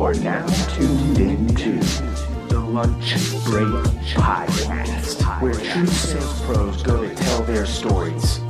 Are now tuned into the Lunch Break Podcast, where true sales pros go to tell their stories.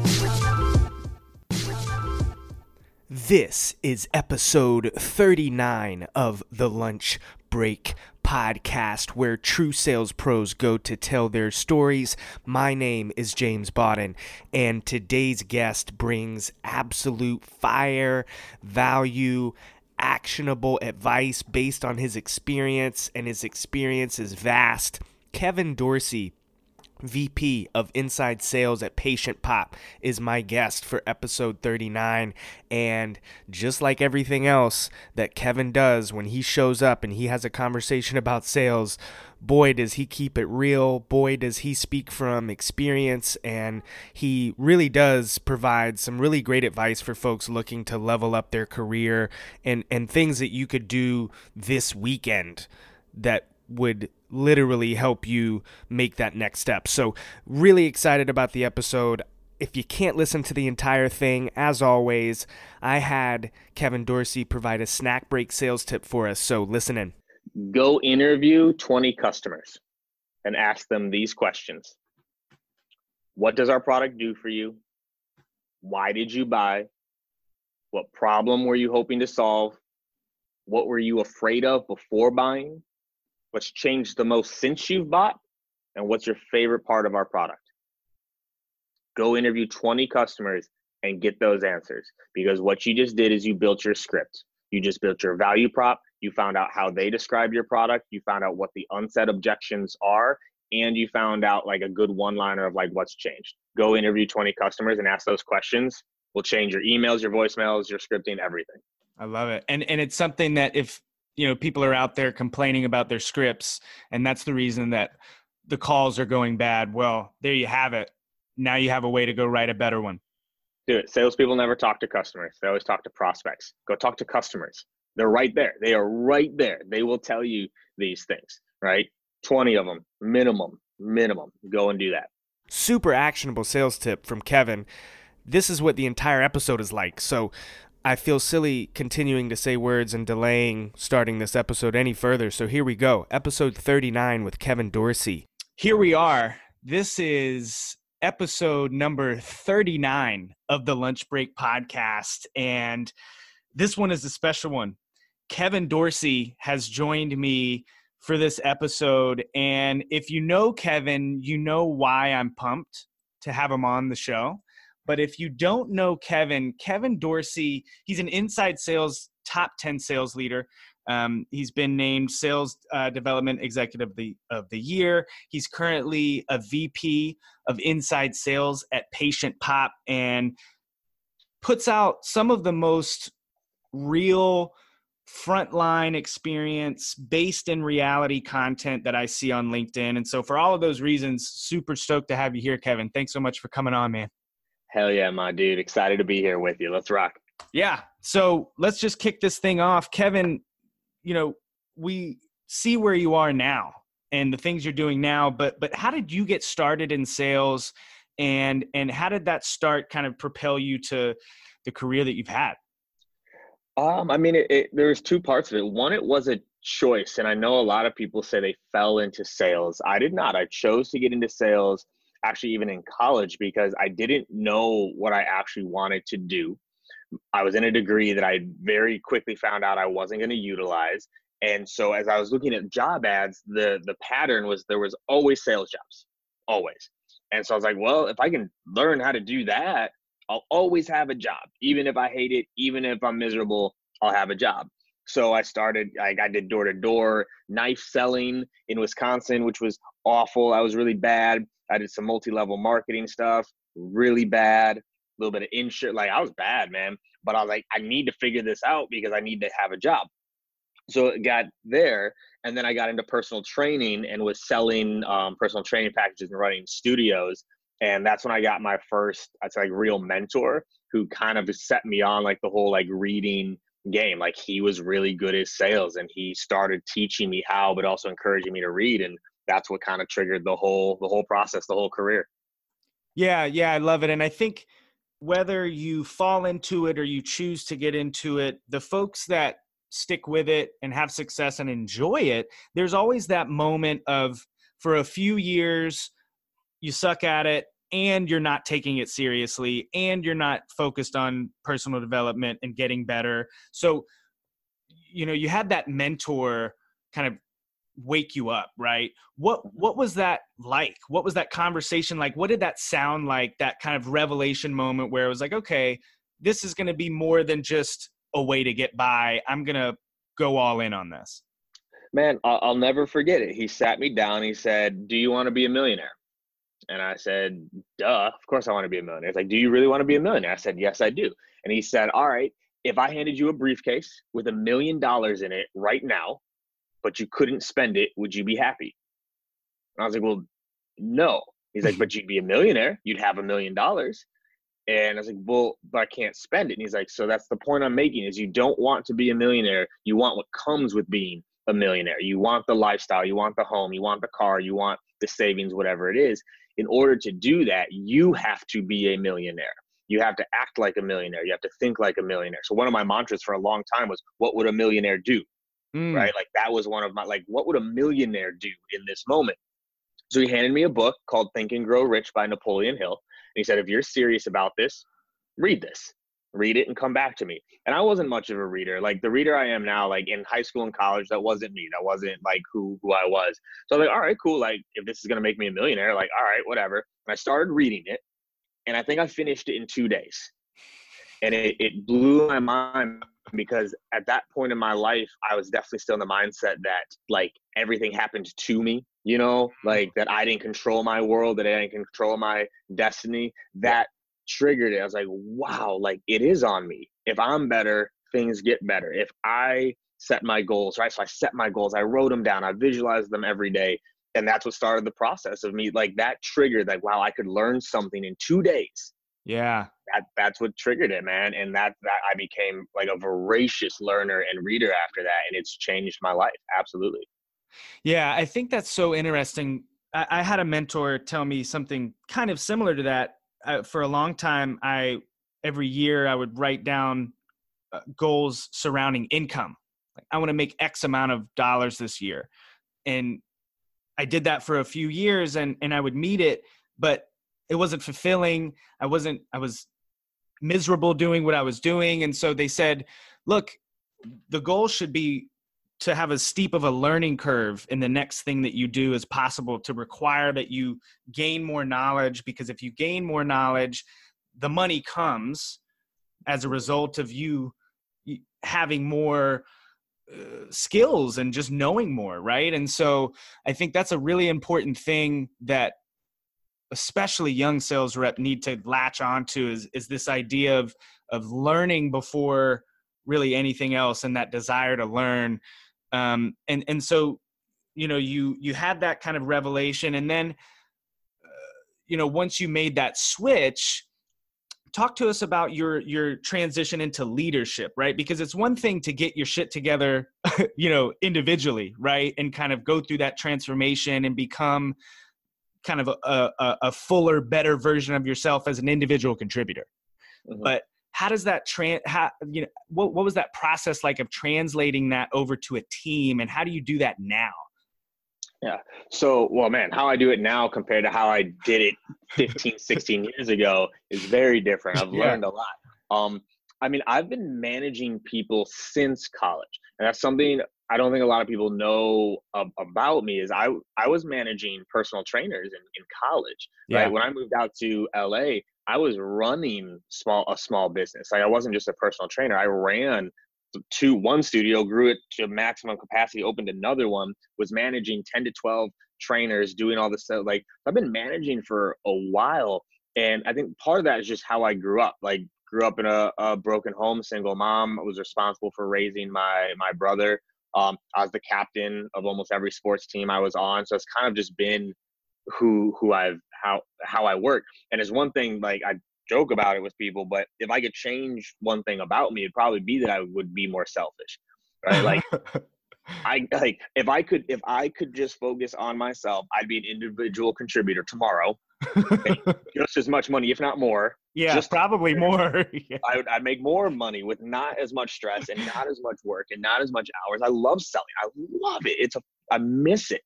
This is episode 39 of the Lunch Break podcast where true sales pros go to tell their stories. My name is James Bodden, and today's guest brings absolute fire, value, actionable advice based on his experience, and his experience is vast. Kevin Dorsey VP of Inside Sales at Patient Pop, is my guest for episode 39. And just like everything else that Kevin does when he shows up and he has a conversation about sales, boy, does he keep it real. Boy, does he speak from experience. And he really does provide some really great advice for folks looking to level up their career and, and things that you could do this weekend that would literally help you make that next step. So, really excited about the episode. If you can't listen to the entire thing, as always, I had Kevin Dorsey provide a snack break sales tip for us. So, listen in. Go interview 20 customers and ask them these questions What does our product do for you? Why did you buy? What problem were you hoping to solve? What were you afraid of before buying? What's changed the most since you've bought, and what's your favorite part of our product. Go interview 20 customers and get those answers because what you just did is you built your script. You just built your value prop. You found out how they describe your product. You found out what the unsaid objections are. And you found out like a good one liner of like what's changed. Go interview 20 customers and ask those questions. We'll change your emails, your voicemails, your scripting, everything. I love it. And and it's something that if you know people are out there complaining about their scripts and that's the reason that the calls are going bad. Well there you have it. Now you have a way to go write a better one. Do it. Salespeople never talk to customers. They always talk to prospects. Go talk to customers. They're right there. They are right there. They will tell you these things right? 20 of them minimum minimum. Go and do that. Super actionable sales tip from kevin. This is what the entire episode is like. So I feel silly continuing to say words and delaying starting this episode any further. So here we go. Episode 39 with Kevin Dorsey. Here we are. This is episode number 39 of the Lunch Break podcast. And this one is a special one. Kevin Dorsey has joined me for this episode. And if you know Kevin, you know why I'm pumped to have him on the show. But if you don't know Kevin, Kevin Dorsey, he's an inside sales top 10 sales leader. Um, he's been named Sales uh, Development Executive of the, of the Year. He's currently a VP of Inside Sales at Patient Pop and puts out some of the most real frontline experience based in reality content that I see on LinkedIn. And so, for all of those reasons, super stoked to have you here, Kevin. Thanks so much for coming on, man. Hell yeah, my dude. Excited to be here with you. Let's rock. Yeah. So let's just kick this thing off. Kevin, you know, we see where you are now and the things you're doing now, but but how did you get started in sales and and how did that start kind of propel you to the career that you've had? Um, I mean, it, it, there's two parts of it. One, it was a choice, and I know a lot of people say they fell into sales. I did not. I chose to get into sales actually even in college because I didn't know what I actually wanted to do. I was in a degree that I very quickly found out I wasn't going to utilize. And so as I was looking at job ads, the the pattern was there was always sales jobs, always. And so I was like, well, if I can learn how to do that, I'll always have a job. Even if I hate it, even if I'm miserable, I'll have a job. So I started, like I did door to door knife selling in Wisconsin, which was awful. I was really bad. I did some multi-level marketing stuff, really bad. A little bit of insurance, like I was bad, man. But I was like, I need to figure this out because I need to have a job. So it got there, and then I got into personal training and was selling um, personal training packages and running studios. And that's when I got my first, say, like real mentor who kind of set me on like the whole like reading game. Like he was really good at sales, and he started teaching me how, but also encouraging me to read. And that's what kind of triggered the whole the whole process, the whole career. Yeah, yeah, I love it. And I think whether you fall into it or you choose to get into it, the folks that stick with it and have success and enjoy it, there's always that moment of for a few years you suck at it and you're not taking it seriously and you're not focused on personal development and getting better. So you know, you had that mentor kind of wake you up, right? What mm-hmm. what was that like? What was that conversation like? What did that sound like? That kind of revelation moment where it was like, okay, this is going to be more than just a way to get by. I'm going to go all in on this. Man, I'll, I'll never forget it. He sat me down. He said, "Do you want to be a millionaire?" And I said, "Duh, of course I want to be a millionaire." He's like, "Do you really want to be a millionaire?" I said, "Yes, I do." And he said, "All right, if I handed you a briefcase with a million dollars in it right now, but you couldn't spend it, would you be happy? And I was like, well, no. He's like, but you'd be a millionaire. You'd have a million dollars. And I was like, well, but I can't spend it. And he's like, so that's the point I'm making is you don't want to be a millionaire. You want what comes with being a millionaire. You want the lifestyle, you want the home, you want the car, you want the savings, whatever it is. In order to do that, you have to be a millionaire. You have to act like a millionaire. You have to think like a millionaire. So one of my mantras for a long time was, what would a millionaire do? Mm. right? Like that was one of my like, what would a millionaire do in this moment? So he handed me a book called Think and Grow Rich by Napoleon Hill. And he said, if you're serious about this, read this. Read it and come back to me. And I wasn't much of a reader. Like the reader I am now, like in high school and college, that wasn't me. That wasn't like who who I was. So I was like, all right, cool. Like if this is gonna make me a millionaire, like, all right, whatever. And I started reading it. And I think I finished it in two days. And it, it blew my mind because at that point in my life, I was definitely still in the mindset that like everything happened to me, you know, mm-hmm. like that I didn't control my world, that I didn't control my destiny. That triggered it. I was like, wow, like it is on me. If I'm better, things get better. If I set my goals, right? So I set my goals, I wrote them down, I visualized them every day. And that's what started the process of me like that triggered like, wow, I could learn something in two days yeah. That that's what triggered it, man. And that that I became like a voracious learner and reader after that, and it's changed my life absolutely. Yeah, I think that's so interesting. I, I had a mentor tell me something kind of similar to that. Uh, for a long time, I every year I would write down uh, goals surrounding income. Like I want to make X amount of dollars this year, and I did that for a few years, and and I would meet it, but it wasn't fulfilling. I wasn't, I was miserable doing what I was doing. And so they said, look, the goal should be to have as steep of a learning curve in the next thing that you do as possible to require that you gain more knowledge because if you gain more knowledge the money comes as a result of you having more uh, skills and just knowing more right and so i think that's a really important thing that especially young sales rep need to latch onto is is this idea of of learning before really anything else and that desire to learn. Um, and and so you know you you had that kind of revelation and then uh, you know once you made that switch talk to us about your your transition into leadership right? Because it's one thing to get your shit together you know individually right? And kind of go through that transformation and become kind of a, a, a fuller, better version of yourself as an individual contributor. Mm-hmm. But how does that trans? How you know what what was that process like of translating that over to a team, and how do you do that now? Yeah. So, well, man, how I do it now compared to how I did it 15, 16 years ago is very different. I've learned yeah. a lot. Um, I mean, I've been managing people since college, and that's something I don't think a lot of people know uh, about me is I I was managing personal trainers in, in college. Yeah. Right when I moved out to LA, I was running small a small business. Like I wasn't just a personal trainer. I ran to one studio, grew it to maximum capacity, opened another one, was managing ten to twelve trainers, doing all this stuff. Like I've been managing for a while, and I think part of that is just how I grew up. Like grew up in a, a broken home, single mom. I was responsible for raising my my brother. Um, I was the captain of almost every sports team I was on, so it's kind of just been who who I've how how I work. And it's one thing like I joke about it with people, but if I could change one thing about me, it'd probably be that I would be more selfish, right? Like. I like if I could if I could just focus on myself, I'd be an individual contributor tomorrow, just as much money, if not more, Yeah, Just- probably more. yeah. I would I'd make more money with not as much stress and not as much work and not as much hours. I love selling. I love it. It's a I miss it.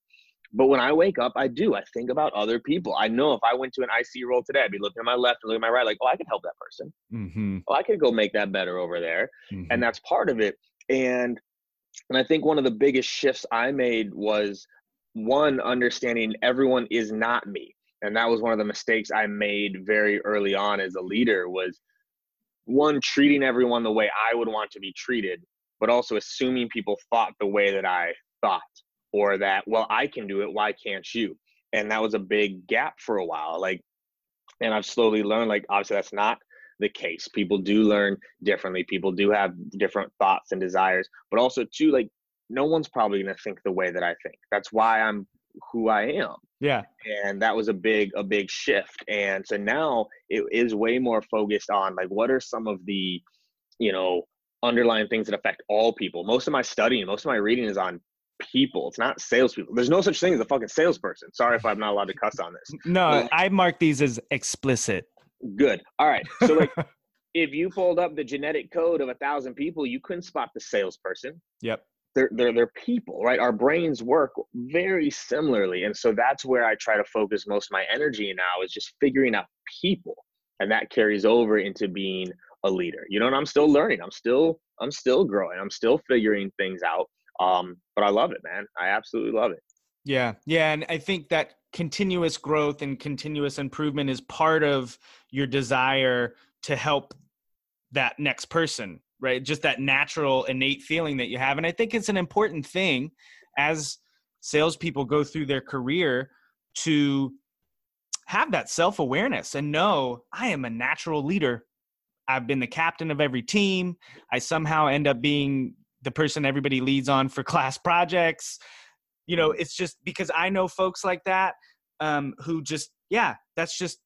But when I wake up, I do. I think about other people. I know if I went to an IC role today, I'd be looking at my left and looking at my right, like, oh, I could help that person. Mm-hmm. Oh, I could go make that better over there. Mhm. And that's part of it. And and I think one of the biggest shifts I made was one understanding everyone is not me. And that was one of the mistakes I made very early on as a leader was one treating everyone the way I would want to be treated, but also assuming people thought the way that I thought or that well I can do it, why can't you? And that was a big gap for a while. Like and I've slowly learned like obviously that's not the case. People do learn differently. People do have different thoughts and desires, but also too like no one's probably going to think the way that I think. That's why I'm who I am. Yeah. And that was a big a big shift. And so now it is way more focused on like what are some of the you know underlying things that affect all people. Most of my studying, most of my reading is on people. It's not salespeople. There's no such thing as a fucking salesperson. Sorry if I'm not allowed to cuss on this. No, Well- I mark these as explicit. Good. All right. So like if you pulled up the genetic code of a thousand people, you couldn't spot the salesperson. Yep. They're, they're, they're people, right? Our brains work very similarly. And so that's where I try to focus most of my energy now is just figuring out people. And that carries over into being a leader. You know, and I'm still learning. I'm still, I'm still growing. I'm still figuring things out. Um, but I love it, man. I absolutely love it. Yeah. Yeah. And I think that continuous growth and continuous improvement is part of your desire to help that next person, right? Just that natural, innate feeling that you have. And I think it's an important thing as salespeople go through their career to have that self awareness and know I am a natural leader. I've been the captain of every team. I somehow end up being the person everybody leads on for class projects. You know, it's just because I know folks like that um, who just, yeah, that's just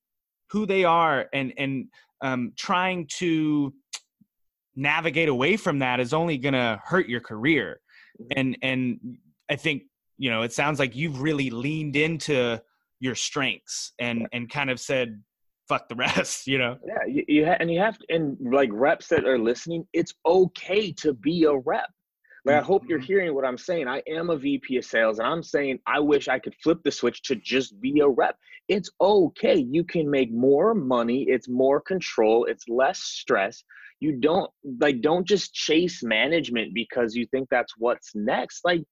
who they are, and and um, trying to navigate away from that is only going to hurt your career. And and I think you know, it sounds like you've really leaned into your strengths and and kind of said, "Fuck the rest," you know. Yeah, you, you ha- and you have to, and like reps that are listening, it's okay to be a rep. Like I hope you're Mhm. hearing what I'm saying. I am a VP of sales, and I'm saying I wish I could flip the switch to just be a rep. It's okay. You can make more money. It's more control. It's less stress. You don't like don't just chase management because you think that's what's next. Like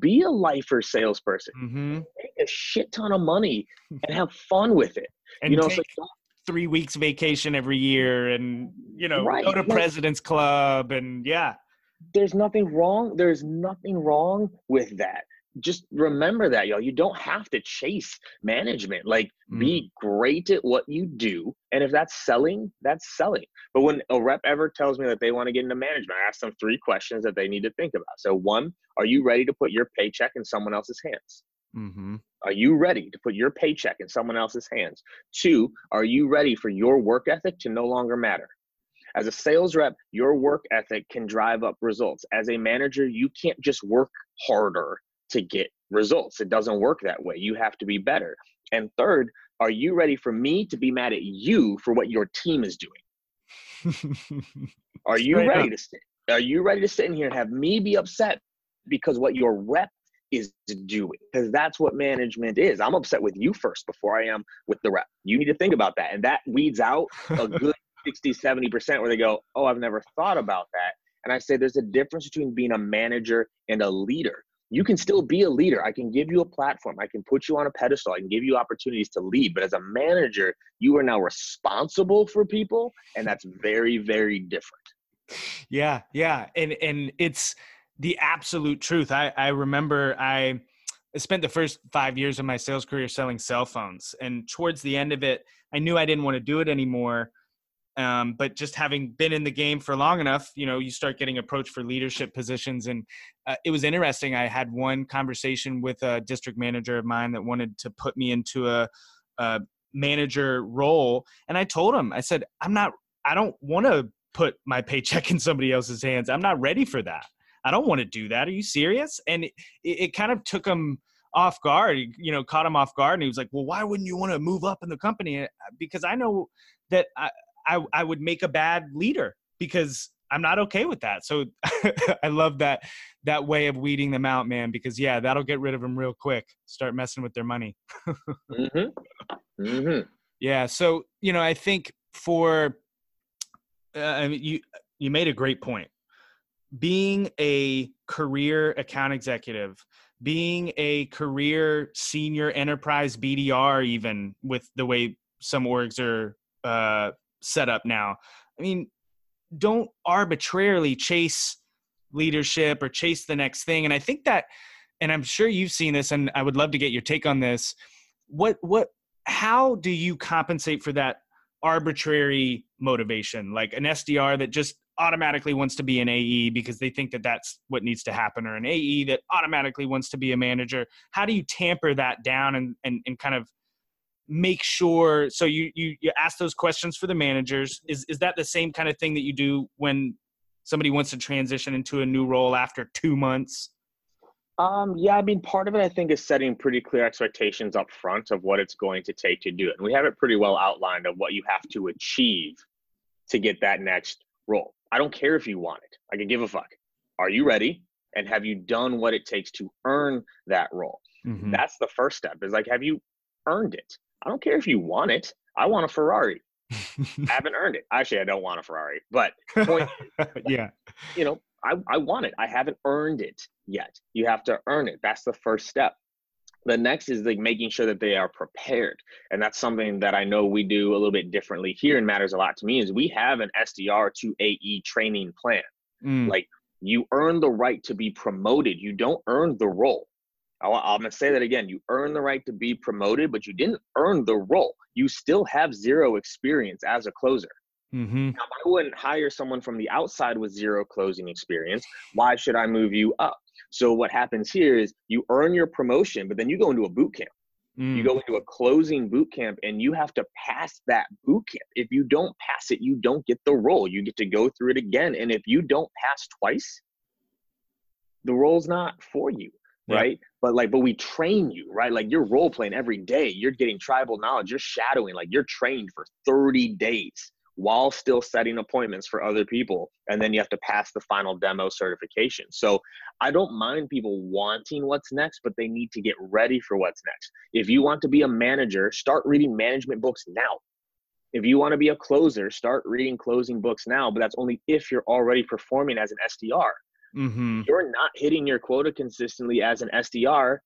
be a lifer salesperson. Mm-hmm. Make a shit ton of money and have fun with it. And you know, take so three weeks vacation every year, and you know, Right, go to like- President's Club, and yeah, there's nothing wrong. There's nothing wrong with that. Just remember that, y'all. You don't have to chase management. Like, be great at what you do. And if that's selling, that's selling. But when a rep ever tells me that they want to get into management, I ask them three questions that they need to think about. So, one, are you ready to put your paycheck in someone else's hands? Mm-hmm. Are you ready to put your paycheck in someone else's hands? Two, are you ready for your work ethic to no longer matter? As a sales rep, your work ethic can drive up results. As a manager, you can't just work harder to get results. It doesn't work that way. You have to be better. And third, are you ready for me to be mad at you for what your team is doing? Are you Straight ready up. to sit? Are you ready to sit in here and have me be upset because what your rep is doing? Because that's what management is. I'm upset with you first before I am with the rep. You need to think about that. And that weeds out a good 60, 70% where they go, Oh, I've never thought about that. And I say there's a difference between being a manager and a leader. You can still be a leader. I can give you a platform. I can put you on a pedestal. I can give you opportunities to lead. But as a manager, you are now responsible for people. And that's very, very different. yeah yeah and and it's the absolute truth i i remember i spent the first five years of my sales career selling cell phones and towards the end of it i knew i didn't want to do it anymore um, but just having been in the game for long enough you know you start getting approached for leadership positions and uh, it was interesting i had one conversation with a district manager of mine that wanted to put me into a, a manager role and i told him i said i'm not i don't want to put my paycheck in somebody else's hands. I'm not ready for that. I don't want to do that. Are you serious? And it, it kind of took him off guard, you know, caught him off guard. And he was like, well, why wouldn't you want to move up in the company? Uh, Because I know that I, I I would make a bad leader because I'm not okay with that. So I love that that way of weeding them out, man. Because yeah, that'll get rid of them real quick. Start messing with their money. mm-hmm. Mm-hmm. Yeah. So you know, I think for uh, I mean, you you made a great point. Being a career account executive, being a career senior enterprise BDR, even with the way some orgs are uh, set up now. I mean, don't arbitrarily chase leadership or chase the next thing. And I think that, and I'm sure you've seen this, and I would love to get your take on this. What what how do you compensate for that arbitrary motivation, like an SDR that just automatically wants to be an AE because they think that that's what needs to happen, or an AE that automatically wants to be a manager? How do you tamper that down and and, and kind of make sure so you you you ask those questions for the managers is is that the same kind of thing that you do when somebody wants to transition into a new role after 2 months um, yeah, I mean, part of it I think is setting pretty clear expectations up front of what it's going to take to do it. And we have it pretty well outlined of what you have to achieve to get that next role. I don't care if you want it. I can give a fuck. Are you ready? And have you done what it takes to earn that role? Mm-hmm. That's the first step. Is like, have you earned it? I don't care if you want it. I want a Ferrari. I haven't earned it. Actually, I don't want a Ferrari, but point, yeah, you know, I, I want it. I haven't earned it yet. You have to earn it. That's the first step. The next is like making sure that they are prepared. And that's something that I know we do a little bit differently here and matters a lot to me is we have an SDR to AE training plan. Mm. Like you earn the right to be promoted. You don't earn the role. I'm going to say that again. You earned the right to be promoted, but you didn't earn the role. You still have zero experience as a closer. Mm-hmm. Now, I wouldn't hire someone from the outside with zero closing experience. Why should I move you up? So what happens here is you earn your promotion, but then you go into a boot camp. Mm. You go into a closing boot camp and you have to pass that boot camp. If you don't pass it, you don't get the role. You get to go through it again. And if you don't pass twice, the role's not for you right? But like, but we train you, right? Like you're role playing every day. You're getting tribal knowledge. You're shadowing. Like you're trained for 30 days while still setting appointments for other people. And then you have to pass the final demo certification. So I don't mind people wanting what's next, but they need to get ready for what's next. If you want to be a manager, start reading management books now. If you want to be a closer, start reading closing books now, but that's only if you're already performing as an SDR mm-hmm. you're not hitting your quota consistently as an SDR,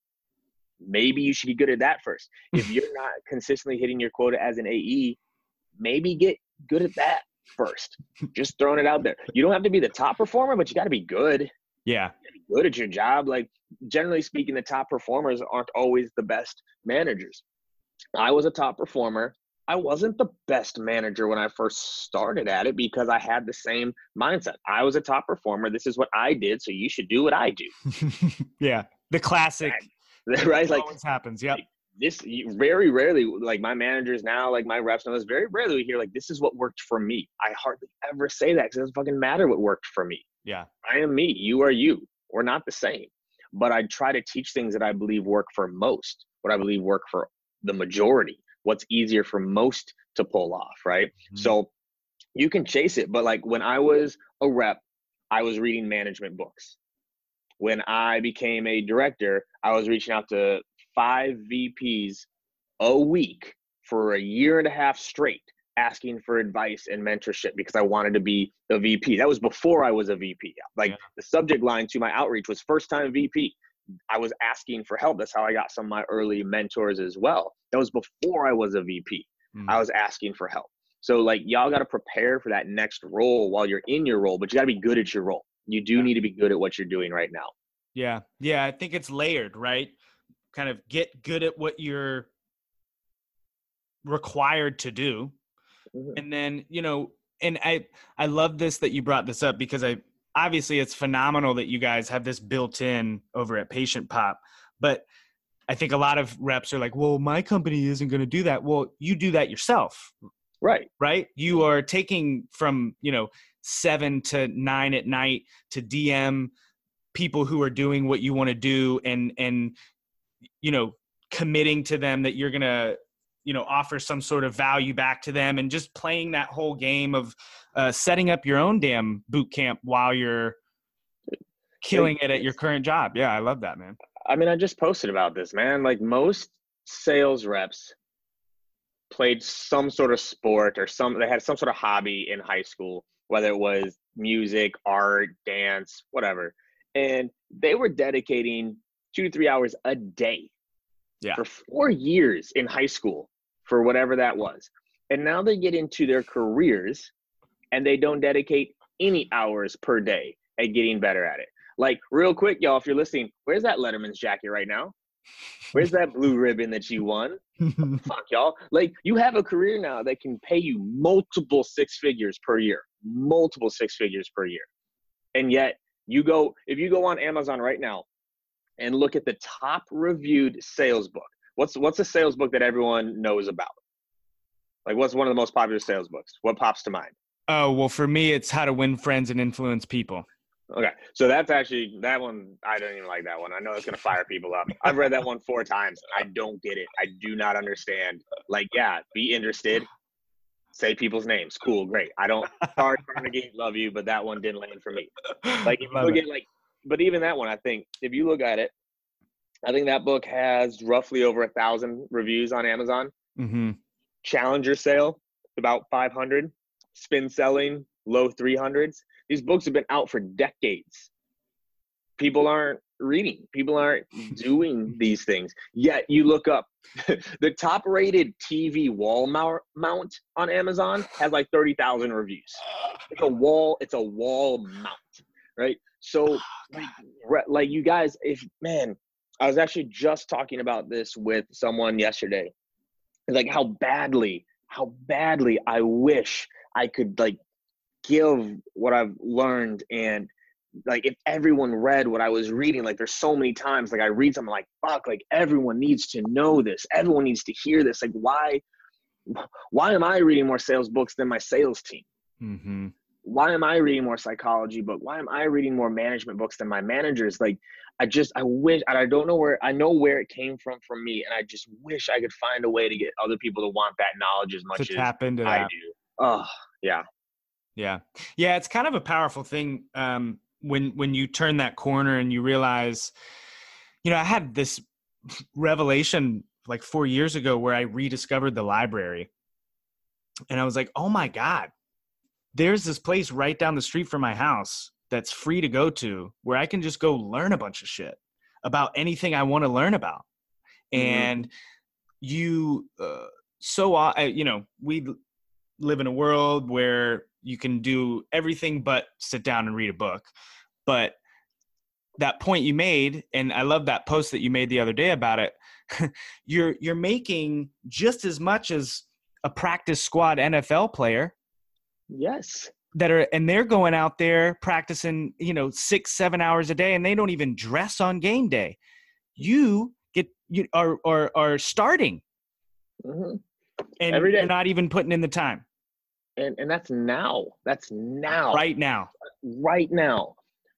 maybe you should be good at that first. If you're not consistently hitting your quota as an AE, maybe get good at that first. Just throwing it out there. You don't have to be the top performer, but you got to be good. Yeah. Be good at your job. Like generally speaking, the top performers aren't always the best managers. I was a top performer. I wasn't the best manager when I first started at it because I had the same mindset. I was a top performer. This is what I did, so you should do what I do. yeah, the classic. Right, right? like always happens. Yeah. Like, this very rarely, like my managers now, like my reps know this. Very rarely we hear like this is what worked for me. I hardly ever say that because it doesn't fucking matter what worked for me. Yeah, I am me. You are you. We're not the same. But I try to teach things that I believe work for most. What I believe work for the majority what's easier for most to pull off, right? Mm-hmm. So you can chase it, but like when I was a rep, I was reading management books. When I became a director, I was reaching out to five VPs a week for a year and a half straight asking for advice and mentorship because I wanted to be a VP. That was before I was a VP. Like yeah. the subject line to my outreach was first time VP. I was asking for help. That's how I got some of my early mentors as well. That was before I was a VP. Mm. I was asking for help. So like y'all got to prepare for that next role while you're in your role, but you got to be good at your role. You do need to be good at what you're doing right now. Yeah. Yeah, I think it's layered, right? Kind of get good at what you're required to do. Mm-hmm. And then, you know, and I I love this that you brought this up because I obviously it's phenomenal that you guys have this built in over at Patient Pop, but I think a lot of reps are like, well, my company isn't going to do that. Well, you do that yourself. Right. Right. You are taking from, you know, seven to nine at night to DM people who are doing what you want to do and, and, you know, committing to them that you're going to you know offer some sort of value back to them and just playing that whole game of uh, setting up your own damn boot camp while you're killing it at your current job yeah i love that man I mean, I just posted about this, man. Like most sales reps played some sort of sport or some they had some sort of hobby in high school, whether it was music, art, dance, whatever. And they were dedicating two to three hours a day yeah. for four years in high school for whatever that was. And now they get into their careers and they don't dedicate any hours per day at getting better at it. Like, real quick, y'all, if you're listening, where's that Letterman's jacket right now? Where's that blue ribbon that you won? Fuck, y'all. Like, you have a career now that can pay you multiple six figures per year, multiple six figures per year. And yet, you go, if you go on Amazon right now and look at the top reviewed sales book, what's what's a sales book that everyone knows about? Like, what's one of the most popular sales books? What pops to mind? Oh, well, for me, it's How to Win Friends and Influence People. Okay, so that's actually that one. I don't even like that one. I know it's gonna fire people up. I've read that one four times. I don't get it. I do not understand. Like, yeah, be interested. Say people's names. Cool, great. I don't. Sorry, Carnegie, love you, but that one didn't land for me. Like, if you look at like, but even that one, I think if you look at it, I think that book has roughly over a thousand reviews on Amazon. Mm-hmm. Challenger sale about five hundred. Spin selling low three hundreds these books have been out for decades. People aren't reading. People aren't doing these things. Yet you look up the top rated TV wall mount on Amazon has like 30,000 reviews. It's a wall, it's a wall mount, right? So like, like you guys, if man, I was actually just talking about this with someone yesterday. Like how badly, how badly I wish I could like give what I've learned and like if everyone read what I was reading, like there's so many times like I read something like fuck, like everyone needs to know this. Everyone needs to hear this. Like why why am I reading more sales books than my sales team? Mm-hmm. Why am I reading more psychology book? Why am I reading more management books than my managers? Like I just I wish and I don't know where I know where it came from from me, and I just wish I could find a way to get other people to want that knowledge as much to as tap into I that. do. Oh yeah. Yeah, yeah, it's kind of a powerful thing um, when when you turn that corner and you realize, you know, I had this revelation like four years ago where I rediscovered the library, and I was like, oh my god, there's this place right down the street from my house that's free to go to where I can just go learn a bunch of shit about anything I want to learn about, mm-hmm. and you. Uh, so uh, you know we live in a world where you can do everything but sit down and read a book. But that point you made, and I love that post that you made the other day about it. you're you're making just as much as a practice squad NFL player. Yes. That are and they're going out there practicing, you know, six, seven hours a day, and they don't even dress on game day. You get you are are are starting. Mm-hmm. And Every day. you're not even putting in the time and and that's now that's now right now right now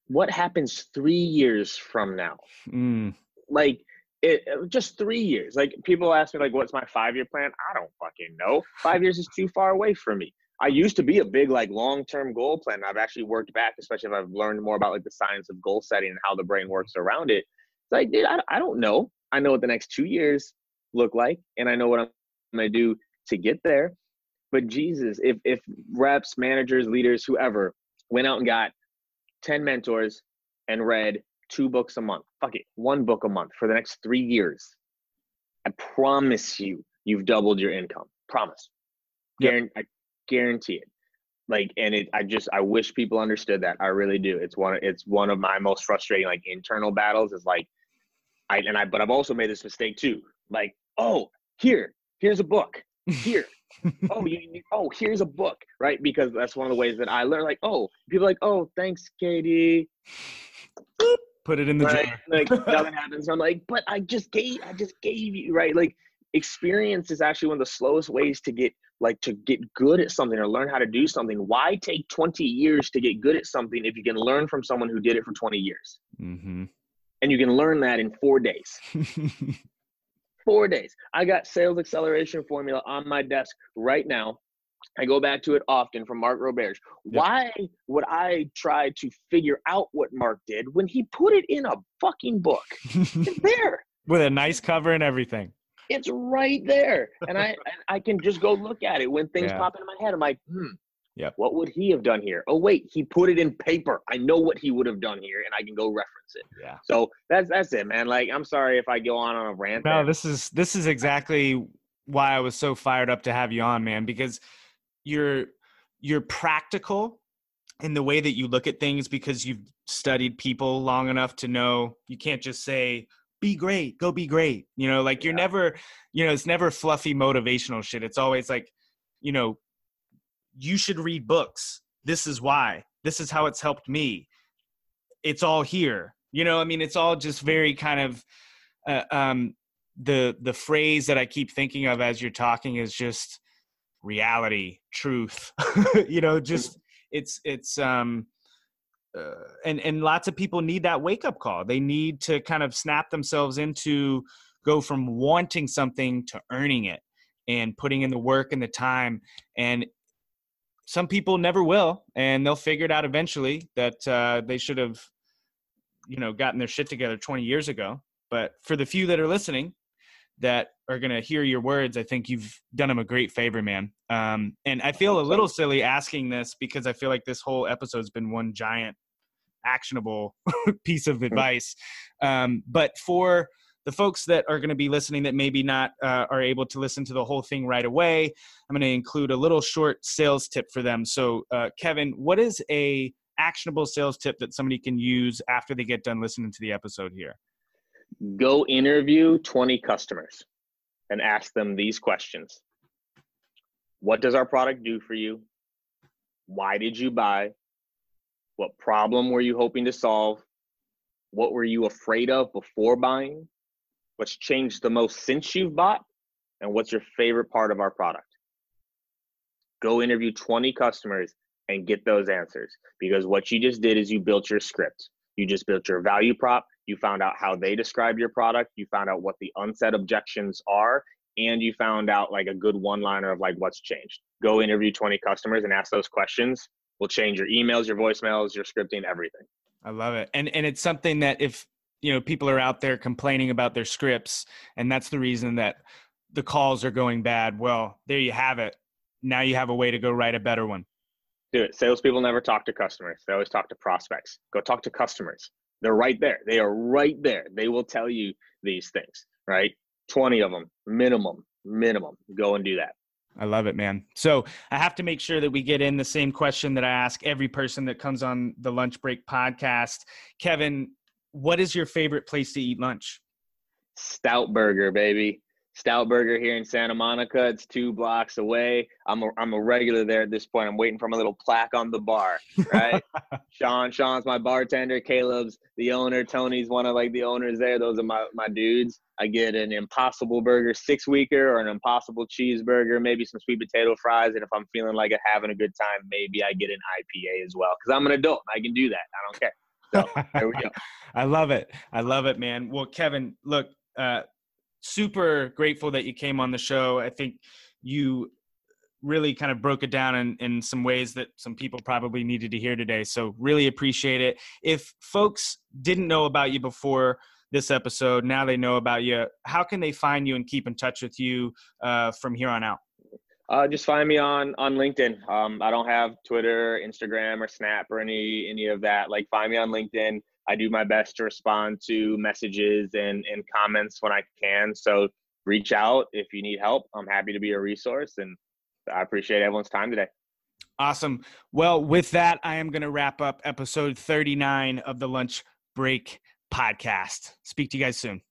what happens three years from now mm. like it, just three years like people ask me like what's my five year plan i don't fucking know five years is too far away for me i used to be a big like long term goal plan i've actually worked back especially if i've learned more about like the science of goal setting and how the brain works around it it's like dude I, I don't know i know what the next two years look like and i know what i'm gonna do to get there but Jesus, if if reps, managers, leaders, whoever went out and got 10 mentors and read two books a month, fuck it, one book a month for the next three years, I promise you, you've doubled your income. Promise. Yep. I guarantee it. Like, and it, I just, I wish people understood that. I really do. It's one, it's one of my most frustrating, like, internal battles is like, I, and I, but I've also made this mistake too. Like, oh, here, here's a book. Here, oh, you, you, oh, here's a book, right? Because that's one of the ways that I learn. Like, oh, people like, oh, thanks, KD. Put it in the right? jar. like nothing happens. I'm like, but I just gave, I just gave you, right? Like, experience is actually one of the slowest ways to get like to get good at something or learn how to do something why take 20 years to get good at something if you can learn from someone who did it for 20 years mm-hmm. and you can learn that in four days Four days. I got sales acceleration formula on my desk right now. I go back to it often from Mark Roberge. Why would I try to figure out what Mark did when he put it in a fucking book? It's there. With a nice cover and everything. It's right there. And I I can just go look at it when things Yeah. pop into my head. I'm like, hmm. yeah. What would he have done here? Oh wait, he put it in paper. I know what he would have done here, and I can go reference it. Yeah. So that's that's it, man. Like I'm sorry if I go on on a rant. No, there. this is this is exactly why I was so fired up to have you on, man, because you're you're practical in the way that you look at things because you've studied people long enough to know you can't just say be great, go be great. You know, like you're Yeah. never, you know, it's never fluffy motivational shit. It's always like, you know, you should read books. This is why. This is how it's helped me. It's all here. You know, I mean, it's all just very kind of uh, um, the the phrase that I keep thinking of as you're talking is just reality, truth. you know, just it's it's um uh, and and lots of people need that wake up call. They need to kind of snap themselves into go from wanting something to earning it and putting in the work and the time. And some people never will and they'll figure it out eventually that uh, they should have you know gotten their shit together 20 years ago. But for the few that are listening that are going to hear your words i think you've done them a great favor man. Um, and i feel a little silly asking this because i feel like this whole episode's been one giant actionable piece of advice. Um, but for the folks that are going to be listening that maybe not uh, are able to listen to the whole thing right away i'm going to include a little short sales tip for them. So uh, kevin what is a actionable sales tip that somebody can use after they get done listening to the episode here? Go interview 20 customers and ask them these questions. What does our product do for you? Why did you buy? What problem were you hoping to solve? What were you afraid of before buying? What's changed the most since you've bought? And what's your favorite part of our product? Go interview 20 customers and get those answers because what you just did is you built your script. You just built your value prop. You found out how they describe your product. You found out what the unsaid objections are. And you found out like a good one liner of like what's changed. Go interview 20 customers and ask those questions. Will change your emails, your voicemails, your scripting, everything. I love it. And and it's something that if you know people are out there complaining about their scripts and that's the reason that the calls are going bad, well, there you have it. Now you have a way to go write a better one. Do it. Salespeople never talk to customers. They always talk to prospects. Go talk to customers. They're right there. They are right there. They will tell you these things, right? 20 of them, minimum, minimum. Go and do that. I love it, man. So I have to make sure that we get in the same question that I ask every person that comes on the lunch break podcast. Kevin, what is your favorite place to eat lunch? Stout Burger, baby. Stout Burger here in Santa Monica. It's two blocks away. I'm a, I'm a regular there at this point. I'm waiting for my little plaque on the bar, right? Sean, Sean's my bartender. Caleb's the owner. Tony's one of like the owners there. Those are my, my dudes. I get an impossible burger six weeker or an impossible cheeseburger, maybe some sweet potato fries. And if I'm feeling like having a good time, maybe I get an IPA as well. Cause I'm an adult. I can do that. I don't care. So there we go. I love it. I love it, man. Well, Kevin, look, uh, super grateful that you came on the show. I think you really kind of broke it down in, in some ways that some people probably needed to hear today. So really appreciate it. If folks didn't know about you before this episode, now they know about you. How can they find you and keep in touch with you uh, from here on out? Uh, just find me on on LinkedIn. Um, I don't have Twitter, Instagram, or Snap or any any of that. Like, find me on LinkedIn. I do my best to respond to messages and and comments when I can. So reach out if you need help. I'm happy to be a resource, and I appreciate everyone's time today. Awesome. Well, with that, I am going to wrap up episode 39 of the Lunch Break podcast. Speak to you guys soon.